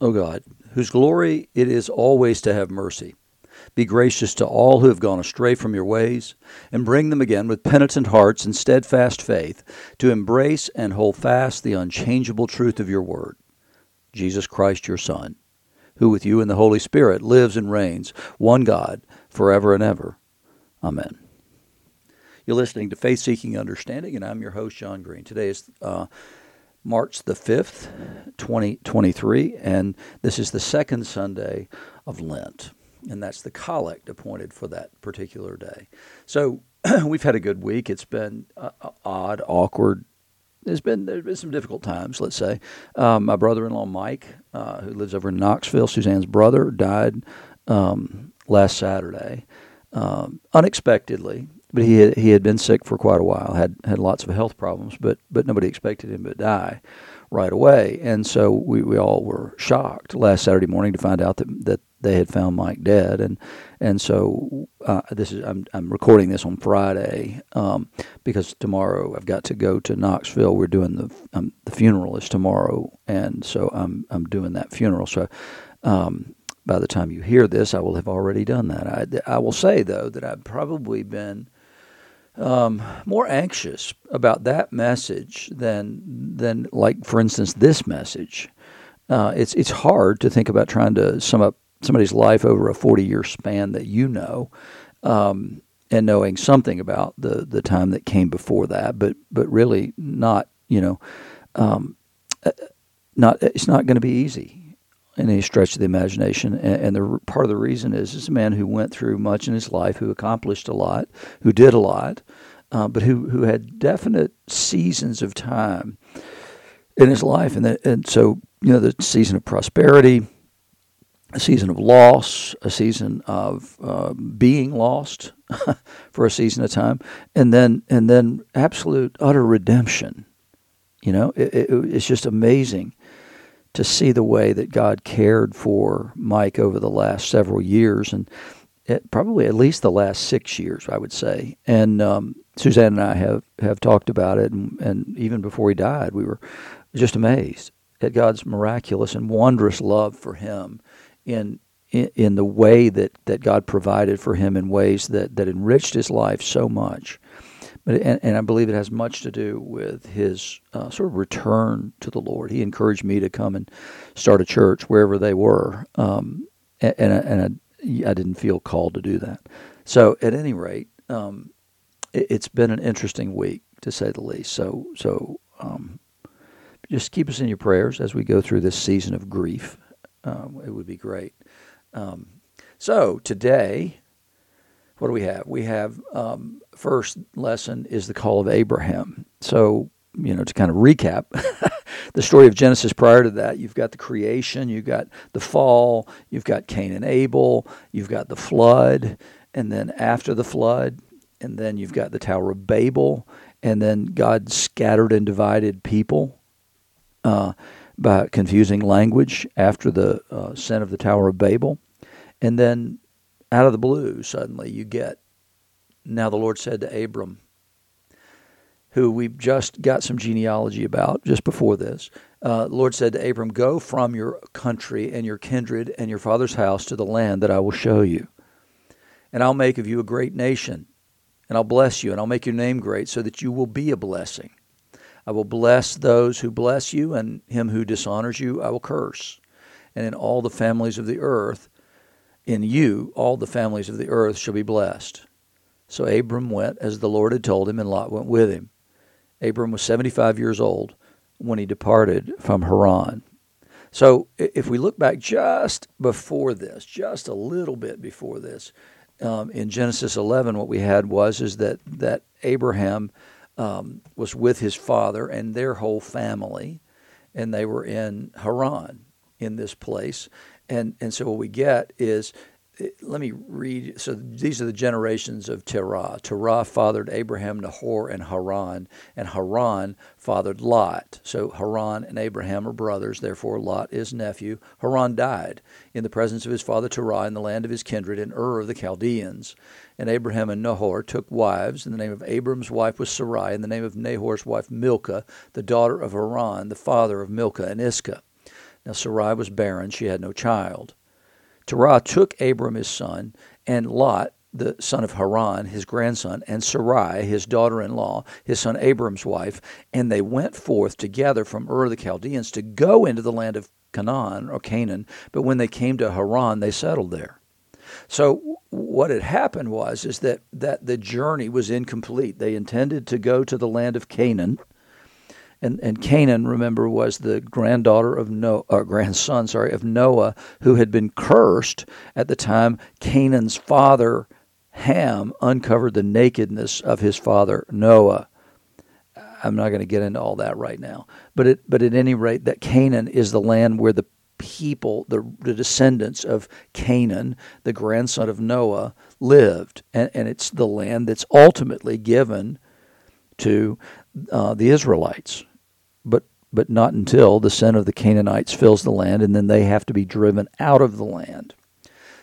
O God, whose glory it is always to have mercy. Be gracious to all who have gone astray from your ways, and bring them again with penitent hearts and steadfast faith to embrace and hold fast the unchangeable truth of your word. Jesus Christ, your Son, who with you and the Holy Spirit lives and reigns, one God, forever and ever. Amen. You're listening to Faith Seeking Understanding, and I'm your host, John Green. Today is uh, March the 5th, 2023, and this is the second Sunday of Lent. And that's the collect appointed for that particular day. So we've had a good week. It's been uh, uh, odd, awkward. There's been there's been some difficult times. Let's say um, my brother-in-law Mike, uh, who lives over in Knoxville, Suzanne's brother, died um, last Saturday, um, unexpectedly but he had, he had been sick for quite a while, had had lots of health problems, but but nobody expected him to die right away, and so we, we all were shocked last Saturday morning to find out that that they had found Mike dead, and and so uh, this is I'm I'm recording this on Friday um, because tomorrow I've got to go to Knoxville. We're doing the um, the funeral is tomorrow, and so I'm I'm doing that funeral. So um, by the time you hear this, I will have already done that. I, I will say though that I've probably been um, more anxious about that message than than like for instance this message. Uh, it's it's hard to think about trying to sum up somebody's life over a forty year span that you know, um, and knowing something about the the time that came before that, but but really not you know, um, uh, not it's not going to be easy in any stretch of the imagination. And, and the part of the reason is, is a man who went through much in his life, who accomplished a lot, who did a lot, uh, but who who had definite seasons of time in his life, and and so you know the season of prosperity, a season of loss, a season of uh, being lost for a season of time, and then and then absolute utter redemption. You know, it, it, it's just amazing to see the way that God cared for Mike over the last several years, and it, probably at least the last six years, I would say. And um, Suzanne and I have, have talked about it, and, and even before he died, we were just amazed at God's miraculous and wondrous love for him in in, in the way that, that God provided for him in ways that, that enriched his life so much. But, and, and I believe it has much to do with his uh, sort of return to the Lord. He encouraged me to come and start a church wherever they were, um, and, and, and I, didn't feel called to do that. So, at any rate, um, it, has been an interesting week to say the least. So, so um, just keep us in your prayers as we go through this season of grief. Um, it would be great. Um, so today, what do we have? We have um, first lesson is the call of Abraham. So, you know, to kind of recap the story of Genesis prior to that, you've got the creation, you've got the fall, you've got Cain and Abel, you've got the flood, and then after the flood, and then you've got the Tower of Babel, and then God scattered and divided people uh, by confusing language after the uh, sin of the Tower of Babel. And then out of the blue, suddenly you get, now the Lord said to Abram, who we've just got some genealogy about just before this. Uh, the Lord said to Abram, Go from your country and your kindred and your father's house to the land that I will show you. And I'll make of you a great nation, and I'll bless you, and I'll make your name great, so that you will be a blessing. I will bless those who bless you, and him who dishonors you I will curse. And in all the families of the earth, in you all the families of the earth shall be blessed. So Abram went as the Lord had told him, and Lot went with him. Abram was 75 years old when he departed from Haran. So if we look back just before this, just a little bit before this, um, in Genesis 11, what we had was is that that Abraham um, was with his father and their whole family, and they were in Haran in this place, and and so what we get is let me read. So these are the generations of Terah. Terah fathered Abraham, Nahor, and Haran, and Haran fathered Lot. So Haran and Abraham are brothers, therefore Lot is nephew. Haran died in the presence of his father Terah in the land of his kindred in Ur of the Chaldeans. And Abraham and Nahor took wives, and the name of Abram's wife was Sarai, and the name of Nahor's wife Milcah, the daughter of Haran, the father of Milcah and Iscah. Now Sarai was barren, she had no child. Terah took Abram his son, and Lot, the son of Haran, his grandson, and Sarai, his daughter in law, his son Abram's wife, and they went forth together from Ur the Chaldeans to go into the land of Canaan or Canaan. But when they came to Haran, they settled there. So what had happened was is that that the journey was incomplete. They intended to go to the land of Canaan, and and Canaan, remember, was the granddaughter of Noah, or grandson, sorry, of Noah, who had been cursed at the time Canaan's father Ham uncovered the nakedness of his father Noah. I'm not going to get into all that right now, but it, but at any rate, that Canaan is the land where the people, the, the descendants of Canaan, the grandson of Noah, lived, and, and it's the land that's ultimately given to uh, the Israelites, but not until the sin of the Canaanites fills the land, and then they have to be driven out of the land.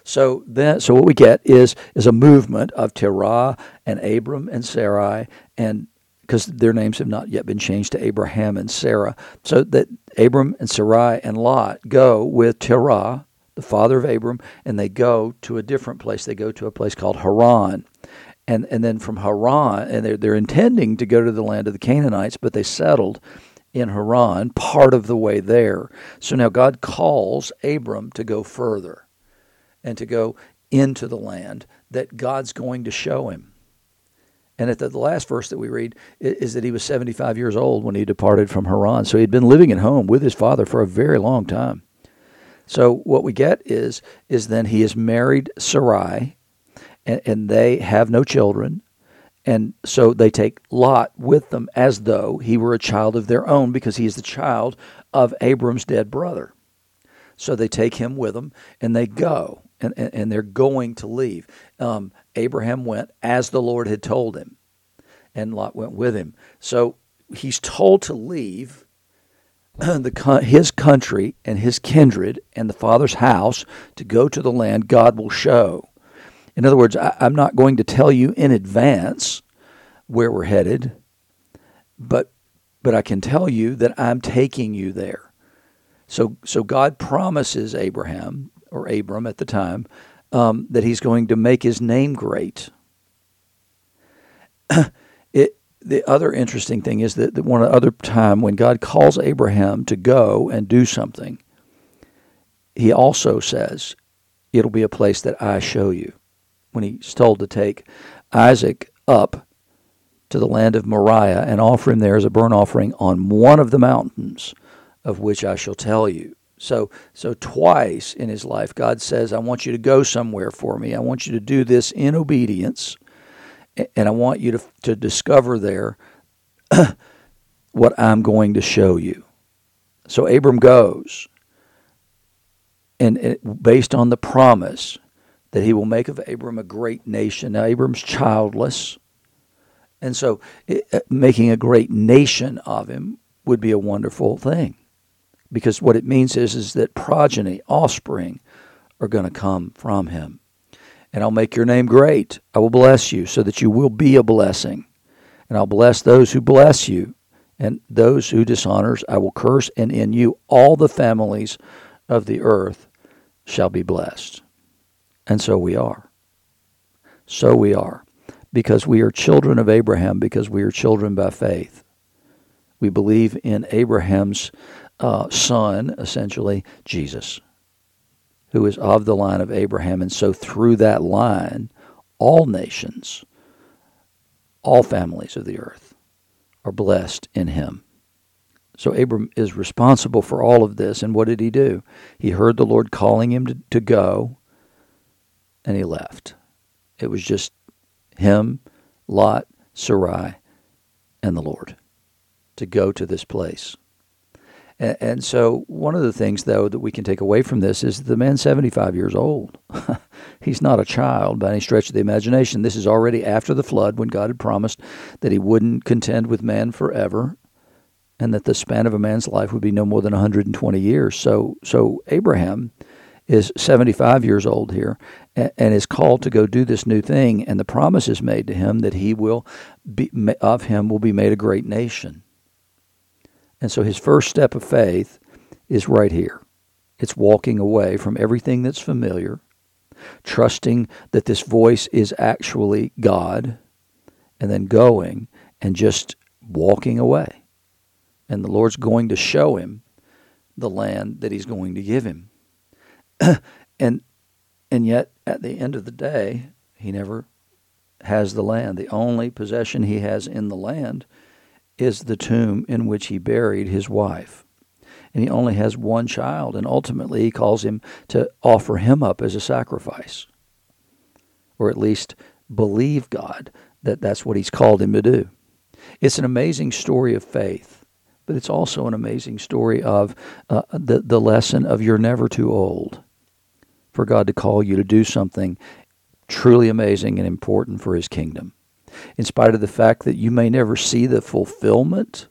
So then, so what we get is is a movement of Terah and Abram and Sarai, and because their names have not yet been changed to Abraham and Sarah, so that Abram and Sarai and Lot go with Terah, the father of Abram, and they go to a different place. They go to a place called Haran and and then from Haran, and they're they're intending to go to the land of the Canaanites, but they settled in Haran, part of the way there. So now God calls Abram to go further, and to go into the land that God's going to show him. And at the, the last verse that we read is, is that he was 75 years old when he departed from Haran. So he'd been living at home with his father for a very long time. So what we get is is then he has married Sarai, and, and they have no children. And so they take Lot with them as though he were a child of their own because he is the child of Abram's dead brother. So they take him with them and they go and, and, and they're going to leave. Um, Abraham went as the Lord had told him, and Lot went with him. So he's told to leave the, his country and his kindred and the father's house to go to the land God will show. In other words, I, I'm not going to tell you in advance where we're headed, but but I can tell you that I'm taking you there. So so God promises Abraham or Abram at the time um, that He's going to make His name great. it the other interesting thing is that, that one other time when God calls Abraham to go and do something, He also says, "It'll be a place that I show you." When he's told to take Isaac up to the land of Moriah and offer him there as a burnt offering on one of the mountains of which I shall tell you. So, so twice in his life, God says, I want you to go somewhere for me. I want you to do this in obedience, and I want you to, to discover there what I'm going to show you. So Abram goes, and based on the promise that he will make of Abram a great nation. Now, Abram's childless. And so, it, uh, making a great nation of him would be a wonderful thing. Because what it means is, is that progeny, offspring, are going to come from him. And I'll make your name great. I will bless you so that you will be a blessing. And I'll bless those who bless you. And those who dishonors, I will curse. And in you, all the families of the earth shall be blessed. And so we are. So we are. Because we are children of Abraham, because we are children by faith. We believe in Abraham's uh, son, essentially, Jesus, who is of the line of Abraham. And so through that line, all nations, all families of the earth are blessed in him. So Abram is responsible for all of this. And what did he do? He heard the Lord calling him to, to go and he left. It was just him, Lot, Sarai, and the Lord to go to this place. And, and so, one of the things, though, that we can take away from this is the man's 75 years old. He's not a child by any stretch of the imagination. This is already after the flood when God had promised that he wouldn't contend with man forever and that the span of a man's life would be no more than 120 years. So, so Abraham is 75 years old here and is called to go do this new thing and the promise is made to him that he will be of him will be made a great nation and so his first step of faith is right here It's walking away from everything that's familiar, trusting that this voice is actually God, and then going and just walking away. And the Lord's going to show him the land that he's going to give him. and and yet at the end of the day, he never has the land. The only possession he has in the land is the tomb in which he buried his wife. And he only has one child, and ultimately he calls him to offer him up as a sacrifice, or at least believe God that that's what he's called him to do. It's an amazing story of faith, but it's also an amazing story of uh, the, the lesson of you're never too old for God to call you to do something truly amazing and important for his kingdom. In spite of the fact that you may never see the fulfillment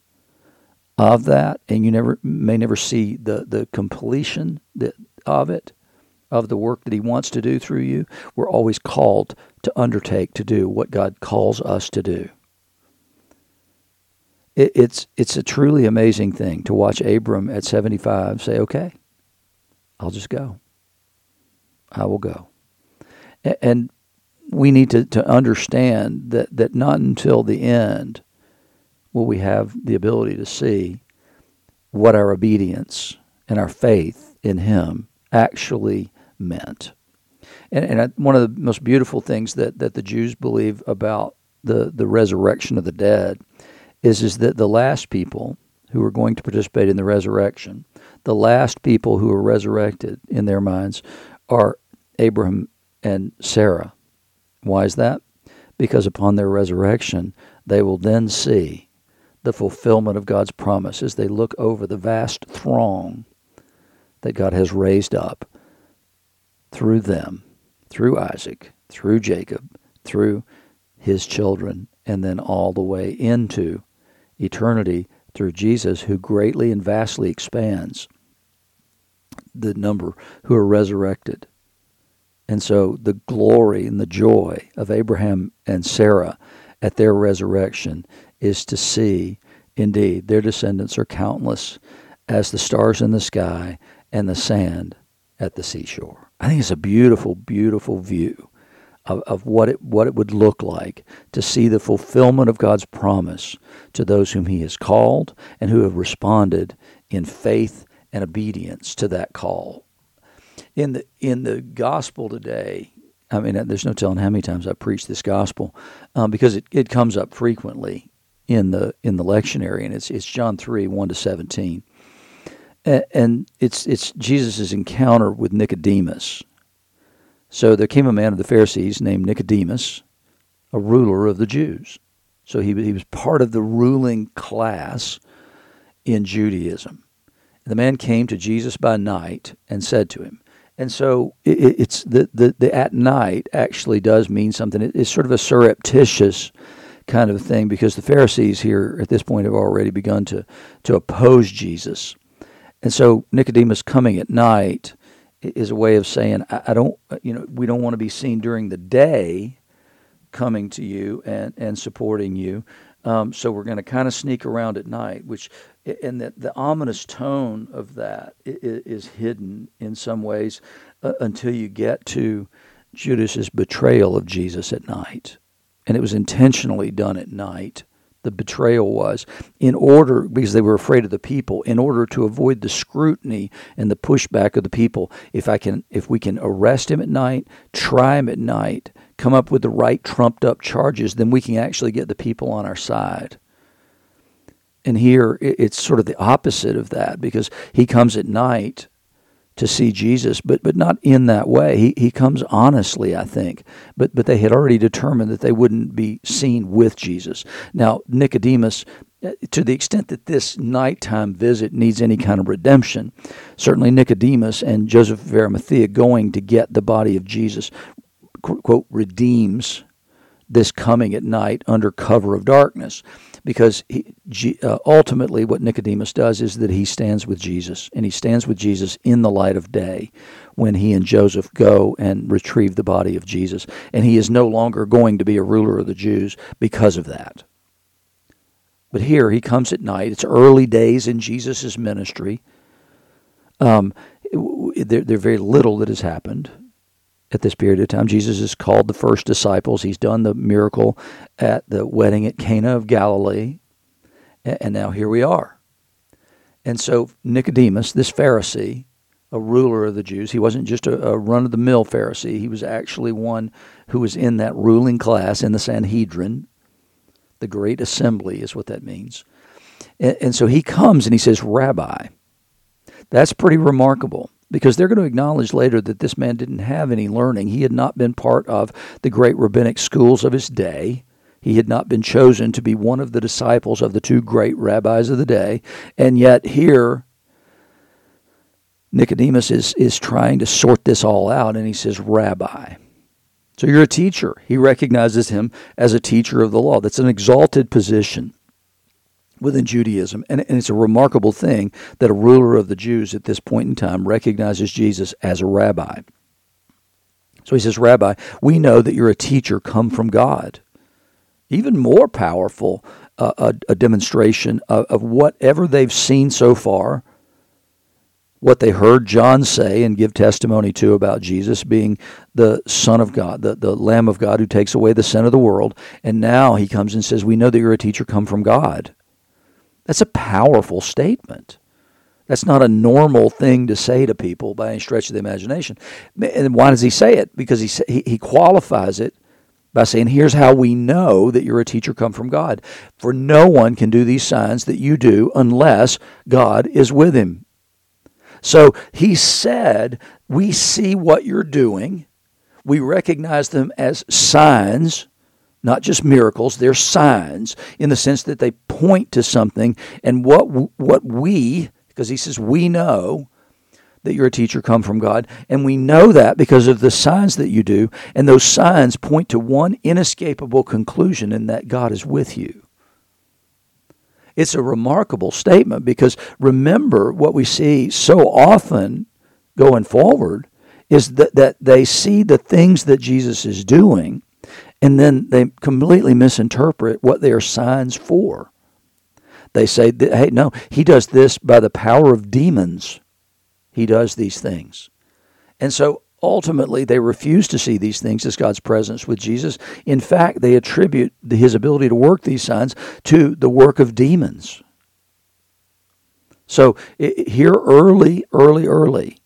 of that and you never may never see the, the completion that, of it, of the work that he wants to do through you, we're always called to undertake to do what God calls us to do. It, it's it's a truly amazing thing to watch Abram at 75 say, "Okay, I'll just go. I will go." And we need to, to understand that, that not until the end will we have the ability to see what our obedience and our faith in Him actually meant. And, and one of the most beautiful things that, that the Jews believe about the, the resurrection of the dead is, is that the last people who are going to participate in the resurrection, the last people who are resurrected in their minds are Abraham and Sarah. Why is that? Because upon their resurrection, they will then see the fulfillment of God's promise as they look over the vast throng that God has raised up through them, through Isaac, through Jacob, through his children, and then all the way into eternity through Jesus, who greatly and vastly expands the number who are resurrected. And so the glory and the joy of Abraham and Sarah at their resurrection is to see, indeed, their descendants are countless as the stars in the sky and the sand at the seashore. I think it's a beautiful, beautiful view of, of what it what it would look like to see the fulfillment of God's promise to those whom He has called and who have responded in faith and obedience to that call in the in the gospel today, I mean, there's no telling how many times I preach this gospel um, because it, it comes up frequently in the in the lectionary, and it's it's John three one to seventeen, and, it's it's Jesus' encounter with Nicodemus. So there came a man of the Pharisees named Nicodemus, a ruler of the Jews. So he he was part of the ruling class in Judaism. And the man came to Jesus by night and said to him, and so it, it's the, the, the at night actually does mean something. It, it's sort of a surreptitious kind of thing because the Pharisees here at this point have already begun to, to oppose Jesus. And so Nicodemus coming at night is a way of saying, I, I don't, uh, you know, we don't want to be seen during the day coming to you and, and supporting you. Um, so we're going to kind of sneak around at night, which and that the ominous tone of that is hidden in some ways uh, until you get to Judas's betrayal of Jesus at night, and it was intentionally done at night. The betrayal was in order because they were afraid of the people. In order to avoid the scrutiny and the pushback of the people, if I can, if we can arrest him at night, try him at night, come up with the right trumped up charges, then we can actually get the people on our side. And here it's sort of the opposite of that because he comes at night to see Jesus, but but not in that way. He he comes honestly, I think. But but they had already determined that they wouldn't be seen with Jesus. Now Nicodemus, uh, to the extent that this nighttime visit needs any kind of redemption, certainly Nicodemus and Joseph of Arimathea going to get the body of Jesus, quote, redeems this coming at night under cover of darkness because he, uh, ultimately what Nicodemus does is that he stands with Jesus, and he stands with Jesus in the light of day when he and Joseph go and retrieve the body of Jesus. And he is no longer going to be a ruler of the Jews because of that. But here he comes at night. It's early days in Jesus' ministry. Um, there, there very little that has happened at this period of time. Jesus is called the first disciples. He's done the miracle at the wedding at Cana of Galilee. And now here we are. And so Nicodemus, this Pharisee, a ruler of the Jews, he wasn't just a, a run of the mill Pharisee. He was actually one who was in that ruling class in the Sanhedrin. The great assembly is what that means. And, and so he comes and he says, Rabbi. That's pretty remarkable because they're going to acknowledge later that this man didn't have any learning. He had not been part of the great rabbinic schools of his day. He had not been chosen to be one of the disciples of the two great rabbis of the day. And yet, here, Nicodemus is, is trying to sort this all out, and he says, Rabbi. So you're a teacher. He recognizes him as a teacher of the law. That's an exalted position within Judaism. And, and it's a remarkable thing that a ruler of the Jews at this point in time recognizes Jesus as a rabbi. So he says, Rabbi, we know that you're a teacher come from God. Even more powerful uh, a, a, demonstration of, of whatever they've seen so far, what they heard John say and give testimony to about Jesus being the Son of God, the, the Lamb of God who takes away the sin of the world. And now he comes and says, We know that you're a teacher come from God. That's a powerful statement. That's not a normal thing to say to people by any stretch of the imagination. And why does he say it? Because he, he qualifies it by saying, Here's how we know that you're a teacher come from God. For no one can do these signs that you do unless God is with him. So he said, We see what you're doing, we recognize them as signs not just miracles, they're signs in the sense that they point to something. And what, what we, because he says, we know that you're a teacher come from God. And we know that because of the signs that you do. And those signs point to one inescapable conclusion, and that God is with you. It's a remarkable statement because remember what we see so often going forward is that, that they see the things that Jesus is doing and then they completely misinterpret what they are signs for. They say, hey, no, he does this by the power of demons. He does these things. And so ultimately, they refuse to see these things as God's presence with Jesus. In fact, they attribute his ability to work these signs to the work of demons. So here, early, early, early,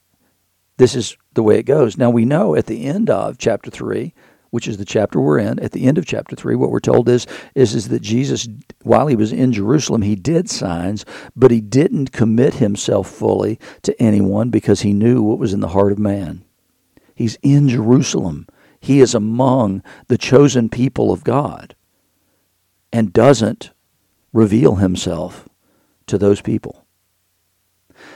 this is the way it goes. Now, we know at the end of chapter 3 which is the chapter we're in, at the end of chapter 3, what we're told is, is, is that Jesus, while he was in Jerusalem, he did signs, but he didn't commit himself fully to anyone because he knew what was in the heart of man. He's in Jerusalem. He is among the chosen people of God and doesn't reveal himself to those people.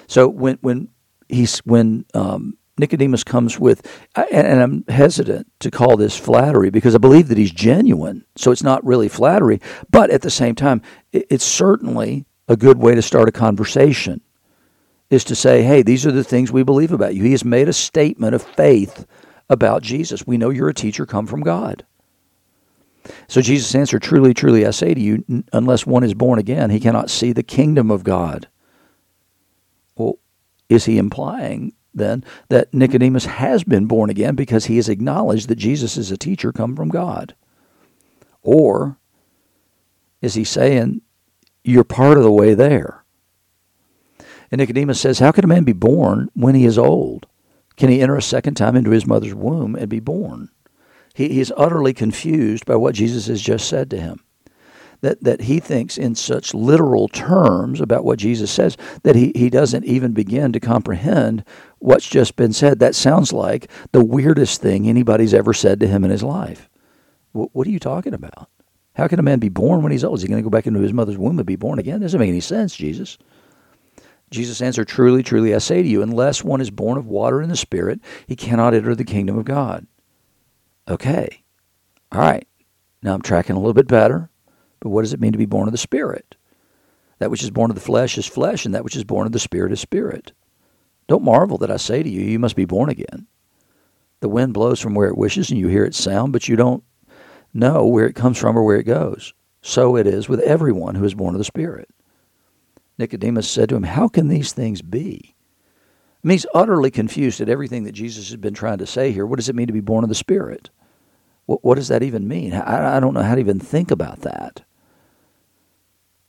So when when he's when um, Nicodemus comes with, and I'm hesitant to call this flattery because I believe that he's genuine. So it's not really flattery, but at the same time, it's certainly a good way to start a conversation. Is to say, hey, these are the things we believe about you. He has made a statement of faith about Jesus. We know you're a teacher come from God. So Jesus answered, Truly, truly, I say to you, unless one is born again, he cannot see the kingdom of God. Well, is he implying then that Nicodemus has been born again because he has acknowledged that Jesus is a teacher come from God? Or is he saying you're part of the way there? And Nicodemus says, How can a man be born when he is old? Can he enter a second time into his mother's womb and be born? He, he's utterly confused by what Jesus has just said to him that, that he thinks in such literal terms about what Jesus says that he, he doesn't even begin to comprehend what's just been said. That sounds like the weirdest thing anybody's ever said to him in his life. W- what are you talking about? How can a man be born when he's old? Is he going to go back into his mother's womb and be born again? Doesn't make any sense, Jesus. Jesus answered, Truly, truly, I say to you, unless one is born of water and the Spirit, he cannot enter the kingdom of God. Okay. All right. Now I'm tracking a little bit better. But what does it mean to be born of the Spirit? That which is born of the flesh is flesh, and that which is born of the Spirit is spirit. Don't marvel that I say to you, you must be born again. The wind blows from where it wishes, and you hear its sound, but you don't know where it comes from or where it goes. So it is with everyone who is born of the Spirit. Nicodemus said to him, How can these things be? I mean, he's utterly confused at everything that Jesus has been trying to say here. What does it mean to be born of the Spirit? What, what does that even mean? I, I don't know how to even think about that.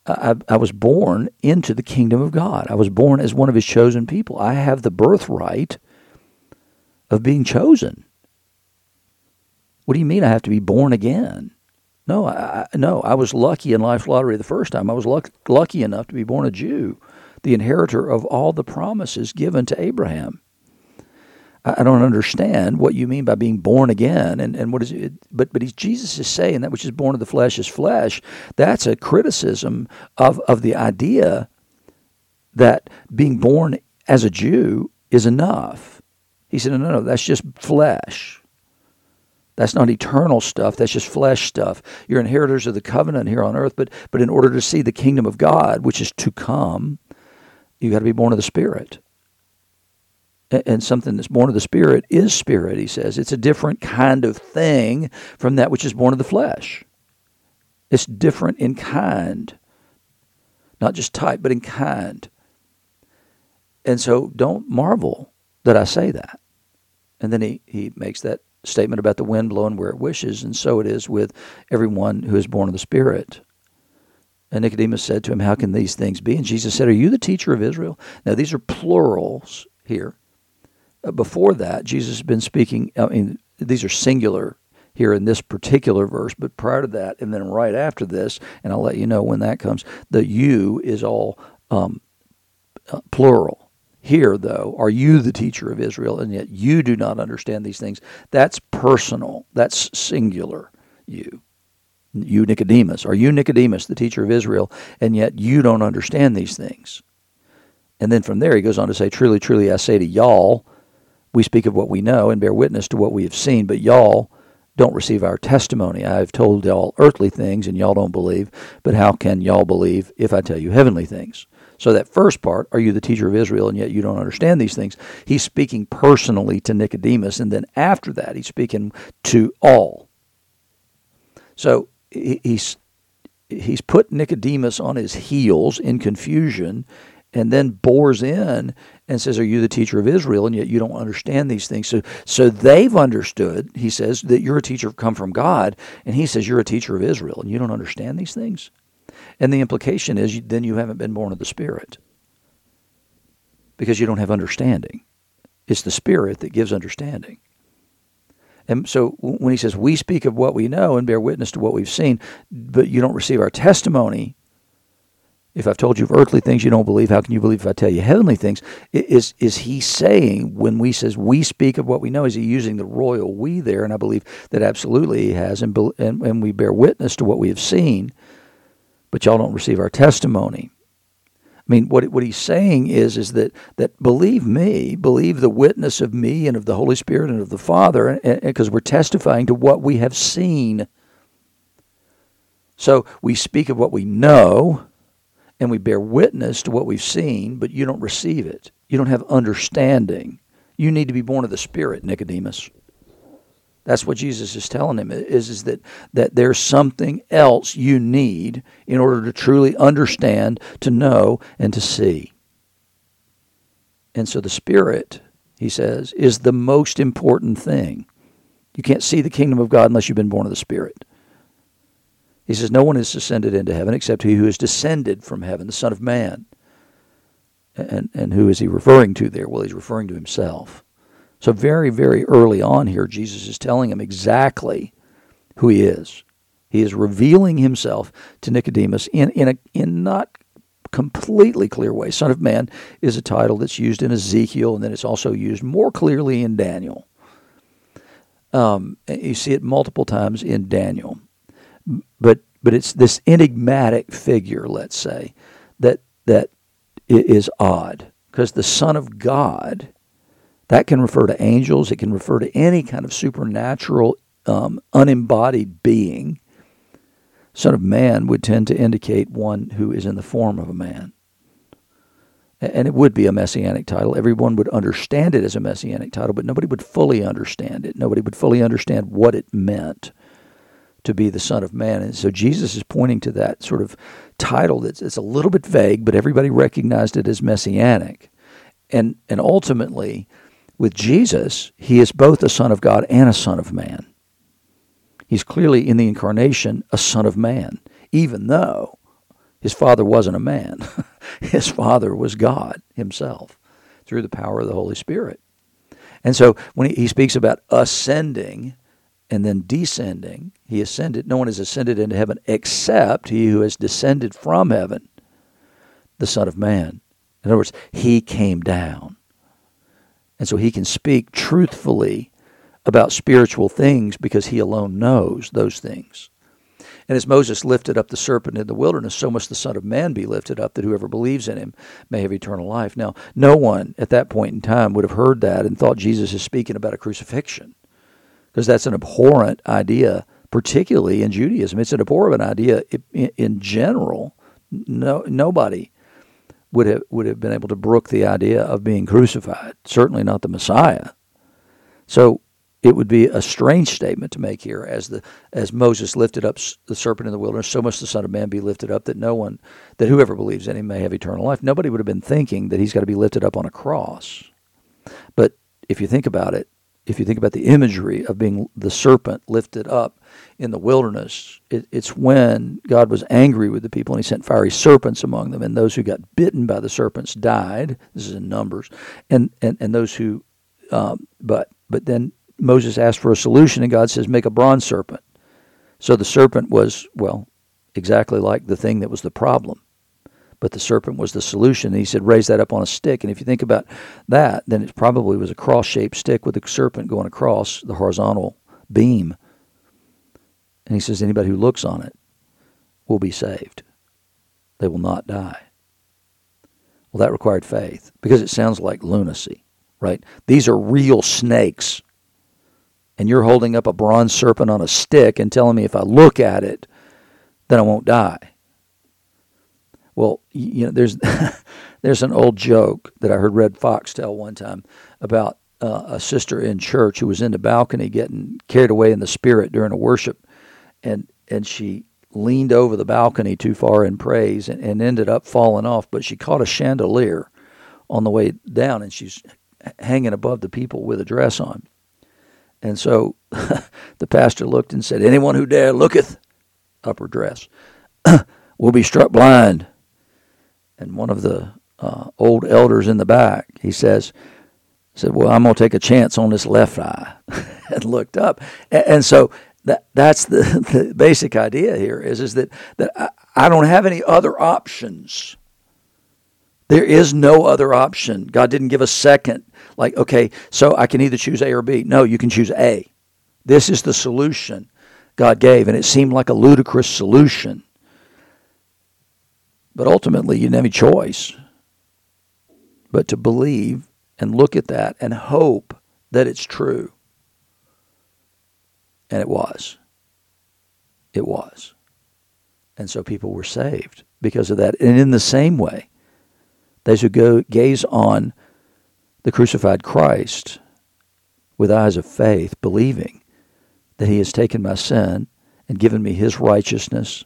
I, I was born into the kingdom of God. I was born as one of his chosen people. I have the birthright of being chosen. What do you mean I have to be born again? No, I, no, I was lucky in life lottery the first time. I was luck, lucky enough to be born a Jew, the inheritor of all the promises given to Abraham. I don't understand what you mean by being born again, and, and what is it? But but Jesus is saying that which is born of the flesh is flesh. That's a criticism of of the idea that being born as a Jew is enough. He said, no, no, no, that's just flesh. That's not eternal stuff. That's just flesh stuff. You're inheritors of the covenant here on earth, but but in order to see the kingdom of God, which is to come, you got to be born of the Spirit and something that's born of the Spirit is spirit, he says. It's a different kind of thing from that which is born of the flesh. It's different in kind, not just type, but in kind. And so don't marvel that I say that. And then he, he makes that statement about the wind blowing where it wishes, and so it is with everyone who is born of the Spirit. And Nicodemus said to him, How can these things be? And Jesus said, Are you the teacher of Israel? Now, these are plurals here. Uh, before that, Jesus has been speaking. I mean, these are singular here in this particular verse, but prior to that, and then right after this, and I'll let you know when that comes, the you is all um, uh, plural. Here, though, are you the teacher of Israel, and yet you do not understand these things? That's personal, that's singular, you. You, Nicodemus. Are you Nicodemus, the teacher of Israel, and yet you don't understand these things? And then from there, he goes on to say, Truly, truly, I say to y'all, we speak of what we know and bear witness to what we have seen, but y'all don't receive our testimony. I've told y'all earthly things and y'all don't believe, but how can y'all believe if I tell you heavenly things? So, that first part, are you the teacher of Israel and yet you don't understand these things? He's speaking personally to Nicodemus, and then after that, he's speaking to all. So, he's, he's put Nicodemus on his heels in confusion and then bores in and says, Are you the teacher of Israel? And yet you don't understand these things. So, so they've understood, he says, that you're a teacher come from God. And he says, You're a teacher of Israel and you don't understand these things. And the implication is then you haven't been born of the Spirit because you don't have understanding. It's the Spirit that gives understanding. And so when he says, We speak of what we know and bear witness to what we've seen, but you don't receive our testimony, if I've told you of earthly things you don't believe, how can you believe if I tell you heavenly things? Is is he saying when we says we speak of what we know? Is he using the royal we there? And I believe that absolutely he has, and and, and we bear witness to what we have seen, but y'all don't receive our testimony. I mean, what what he's saying is is that that believe me, believe the witness of me and of the Holy Spirit and of the Father, because we're testifying to what we have seen. So we speak of what we know and we bear witness to what we've seen, but you don't receive it. You don't have understanding. You need to be born of the Spirit, Nicodemus. That's what Jesus is telling him is, is that, that there's something else you need in order to truly understand, to know, and to see. And so the Spirit, he says, is the most important thing. You can't see the kingdom of God unless you've been born of the Spirit. He says, No one has ascended into heaven except he who is descended from heaven, the Son of Man. And, and who is he referring to there? Well, he's referring to himself. So, very, very early on here, Jesus is telling him exactly who he is. He is revealing himself to Nicodemus in, in, a, in not completely clear way. Son of Man is a title that's used in Ezekiel, and then it's also used more clearly in Daniel. Um, you see it multiple times in Daniel but but it's this enigmatic figure, let's say, that that is odd because the Son of God that can refer to angels, it can refer to any kind of supernatural, um, unembodied being. Son of Man would tend to indicate one who is in the form of a man. And it would be a messianic title. Everyone would understand it as a messianic title, but nobody would fully understand it. Nobody would fully understand what it meant to be the Son of Man. And so Jesus is pointing to that sort of title that's it's a little bit vague, but everybody recognized it as messianic. and and ultimately with Jesus, he is both a son of God and a son of man. He's clearly in the incarnation a son of man, even though his father wasn't a man. his father was God himself through the power of the Holy Spirit. And so when he, speaks about ascending and then descending, he ascended, no one has ascended into heaven except he who has descended from heaven, the Son of Man. In other words, he came down. And so he can speak truthfully about spiritual things because he alone knows those things. And as Moses lifted up the serpent in the wilderness, so must the Son of Man be lifted up, that whoever believes in him may have eternal life. Now, no one at that point in time would have heard that and thought Jesus is speaking about a crucifixion, because that's an abhorrent idea, particularly in Judaism. It's an abhorrent idea in general. No, nobody would have would have been able to brook the idea of being crucified. Certainly not the Messiah. So it would be a strange statement to make here, as the as Moses lifted up the serpent in the wilderness, so must the Son of Man be lifted up that no one, that whoever believes in him may have eternal life. Nobody would have been thinking that he's got to be lifted up on a cross. But if you think about it, if you think about the imagery of being the serpent lifted up in the wilderness, it, it's when God was angry with the people and he sent fiery serpents among them, and those who got bitten by the serpents died. This is in Numbers, and and and those who, um, but but then Moses asked for a solution, and God says, "Make a bronze serpent." So the serpent was well, exactly like the thing that was the problem but the serpent was the solution. And he said, raise that up on a stick. And if you think about that, then it probably was a cross shaped stick with a serpent going across the horizontal beam. And he says, anybody who looks on it will be saved, they will not die. Well, that required faith because it sounds like lunacy, right? These are real snakes. And you're holding up a bronze serpent on a stick and telling me if I look at it, then I won't die. Well, you know, there's there's an old joke that I heard Redd Foxx tell one time about uh, a sister in church who was in the balcony getting carried away in the spirit during a worship, and and she leaned over the balcony too far in praise and, and ended up falling off. But she caught a chandelier on the way down, and she's hanging above the people with a dress on. And so the pastor looked and said, "Anyone who dare looketh, upper dress, will be struck blind." And one of the uh, old elders in the back, he says, said, "Well, I'm going to take a chance on this left eye," and looked up, and, and, so that that's the, the basic idea here is is that that I, I don't have any other options. There is no other option. God didn't give a second. Like, okay, so I can either choose A or B. No, you can choose A. This is the solution God gave, and it seemed like a ludicrous solution. But ultimately, you didn't have any choice but to believe and look at that and hope that it's true. And it was. It was. And so people were saved because of that. And in the same way, those who go gaze on the crucified Christ with eyes of faith, believing that he has taken my sin and given me his righteousness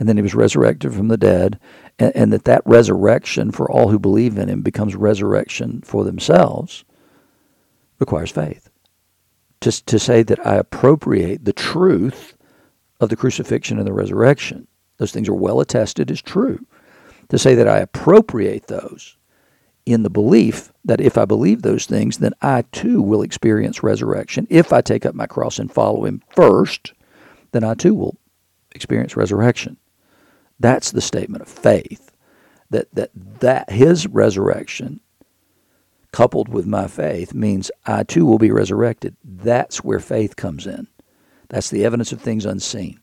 and then he was resurrected from the dead, and, and, that that resurrection for all who believe in him becomes resurrection for themselves, requires faith. To, to say that I appropriate the truth of the crucifixion and the resurrection, those things are well attested as true. To say that I appropriate those in the belief that if I believe those things, then I too will experience resurrection. If I take up my cross and follow him first, then I too will experience resurrection. That's the statement of faith. That that that his resurrection coupled with my faith means I too will be resurrected. That's where faith comes in. That's the evidence of things unseen.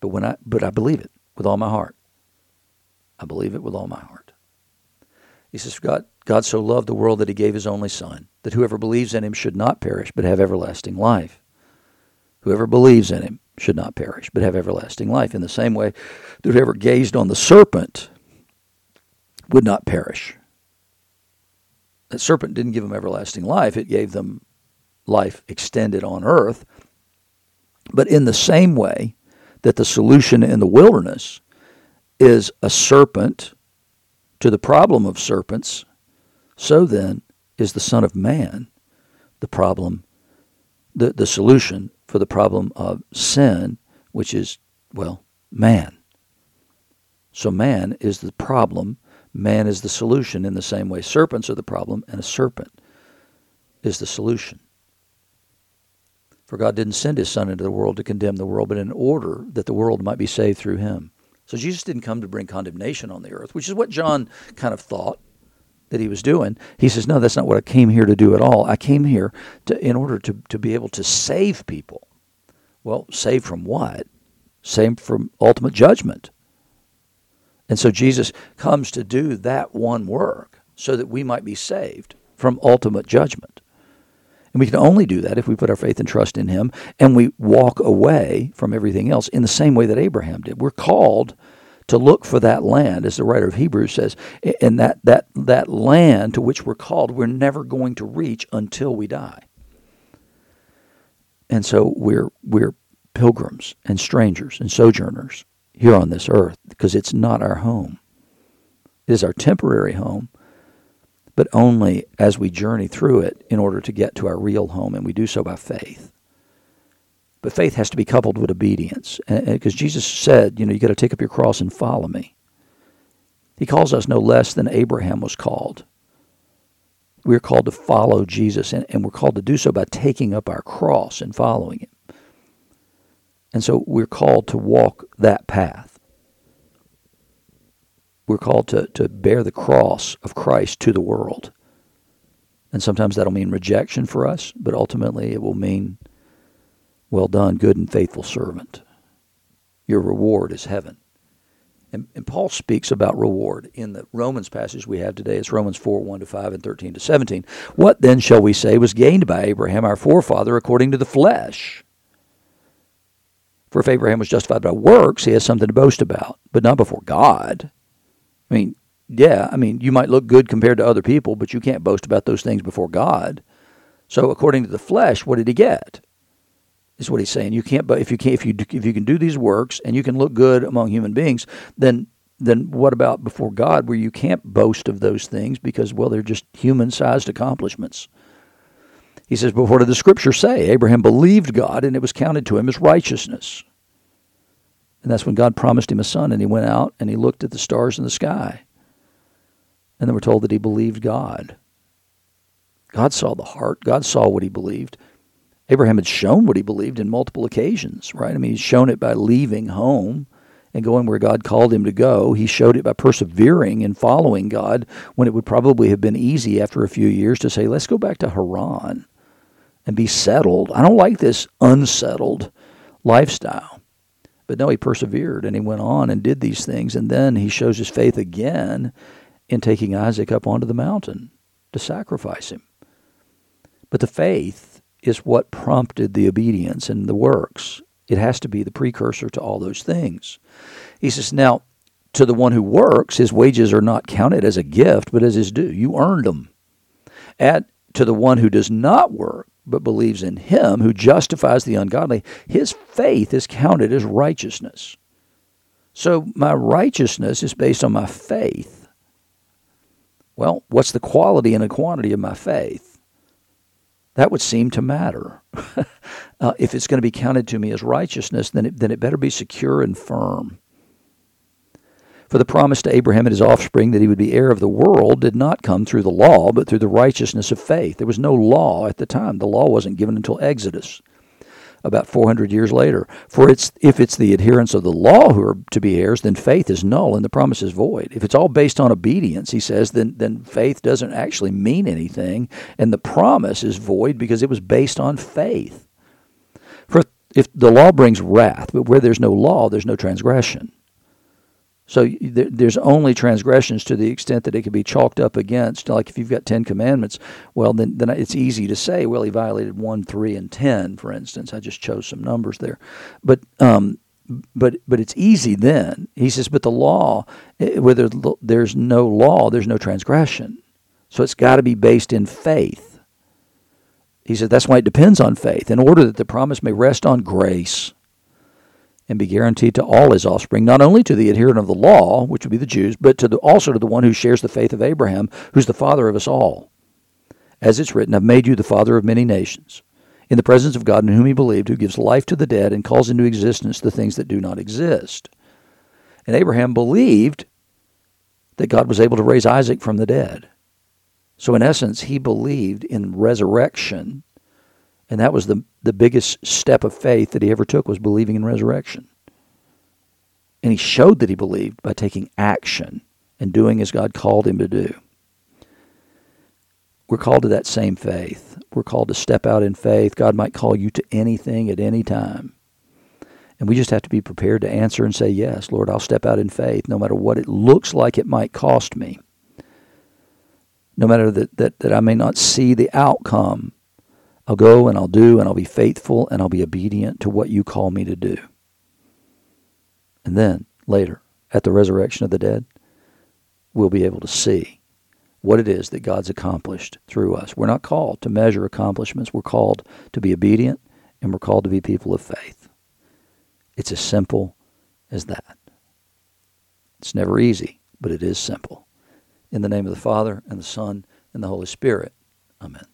But when I but I believe it with all my heart. I believe it with all my heart. He says, God, God so loved the world that he gave his only Son, that whoever believes in him should not perish, but have everlasting life. Whoever believes in him should not perish, but have everlasting life. In the same way that whoever gazed on the serpent would not perish. That serpent didn't give them everlasting life, it gave them life extended on earth. But in the same way that the solution in the wilderness is a serpent to the problem of serpents, so then is the Son of Man the problem, the, the solution for the problem of sin, which is, well, man. So man is the problem, man is the solution in the same way serpents are the problem, and a serpent is the solution. For God didn't send his Son into the world to condemn the world, but in order that the world might be saved through him. So Jesus didn't come to bring condemnation on the earth, which is what John kind of thought that he was doing. He says, No, that's not what I came here to do at all. I came here to, in order to, to be able to save people. Well, save from what? Save from ultimate judgment. And so Jesus comes to do that one work so that we might be saved from ultimate judgment. And we can only do that if we put our faith and trust in Him and we walk away from everything else in the same way that Abraham did. We're called to look for that land, as the writer of Hebrews says, and that, that, that land to which we're called, we're never going to reach until we die. And so we're, we're pilgrims and strangers and sojourners here on this earth because it's not our home. It is our temporary home, but only as we journey through it in order to get to our real home, and we do so by faith. But faith has to be coupled with obedience. Because Jesus said, you know, you got to take up your cross and follow me. He calls us no less than Abraham was called. We're called to follow Jesus, and, and we're called to do so by taking up our cross and following him. And so we're called to walk that path. We're called to, to bear the cross of Christ to the world. And sometimes that'll mean rejection for us, but ultimately it will mean well done, good and faithful servant. Your reward is heaven. And, and, Paul speaks about reward in the Romans passage we have today. It's Romans 4 1 to 5 and 13 to 17. What then shall we say was gained by Abraham, our forefather, according to the flesh? For if Abraham was justified by works, he has something to boast about, but not before God. I mean, yeah, I mean, you might look good compared to other people, but you can't boast about those things before God. So, according to the flesh, what did he get? Is what he's saying. You can't, but if you can, if you if you can do these works and you can look good among human beings, then then what about before God, where you can't boast of those things because well, they're just human-sized accomplishments. He says, but what did the Scripture say? Abraham believed God, and it was counted to him as righteousness. And that's when God promised him a son, and he went out and he looked at the stars in the sky. And then we're told that he believed God. God saw the heart. God saw what he believed. Abraham had shown what he believed in multiple occasions, right? I mean, he's shown it by leaving home and going where God called him to go. He showed it by persevering and following God when it would probably have been easy after a few years to say, let's go back to Haran and be settled. I don't like this unsettled lifestyle. But no, he persevered and he went on and did these things. And then he shows his faith again in taking Isaac up onto the mountain to sacrifice him. But the faith is what prompted the obedience and the works. It has to be the precursor to all those things. He says, Now, to the one who works, his wages are not counted as a gift, but as his due. You earned them. Add to the one who does not work, but believes in him who justifies the ungodly, his faith is counted as righteousness. So my righteousness is based on my faith. Well, what's the quality and the quantity of my faith? That would seem to matter. uh, if it's going to be counted to me as righteousness, then it, then it better be secure and firm. For the promise to Abraham and his offspring that he would be heir of the world did not come through the law, but through the righteousness of faith. There was no law at the time. The law wasn't given until Exodus about 400 years later. For it's, if it's the adherents of the law who are to be heirs, then faith is null and the promise is void. If it's all based on obedience, he says, then, then faith doesn't actually mean anything, and the promise is void because it was based on faith. For if the law brings wrath, but where there's no law, there's no transgression. So there's only transgressions to the extent that it can be chalked up against. Like if you've got Ten Commandments, well, then, then it's easy to say, well, he violated 1, 3, and 10, for instance. I just chose some numbers there. But, um, but, but it's easy then. He says, but the law, eh, where there's no law, there's no transgression. So it's got to be based in faith. He says that's why it depends on faith, in order that the promise may rest on grace and be guaranteed to all his offspring, not only to the adherent of the law, which would be the Jews, but to the, also to the one who shares the faith of Abraham, who's the father of us all. As it's written, I've made you the father of many nations, in the presence of God in whom he believed, who gives life to the dead and calls into existence the things that do not exist. And Abraham believed that God was able to raise Isaac from the dead. So, in essence, he believed in resurrection. And that was the, the biggest step of faith that he ever took was believing in resurrection. And he showed that he believed by taking action and doing as God called him to do. We're called to that same faith. We're called to step out in faith. God might call you to anything at any time. And we just have to be prepared to answer and say, Yes, Lord, I'll step out in faith, no matter what it looks like it might cost me. No matter that, that, that I may not see the outcome, I'll go and I'll do and I'll be faithful and I'll be obedient to what you call me to do. And then, later, at the resurrection of the dead, we'll be able to see what it is that God's accomplished through us. We're not called to measure accomplishments, we're called to be obedient and we're called to be people of faith. It's as simple as that. It's never easy, but it is simple. In the name of the Father, and the Son, and the Holy Spirit. Amen.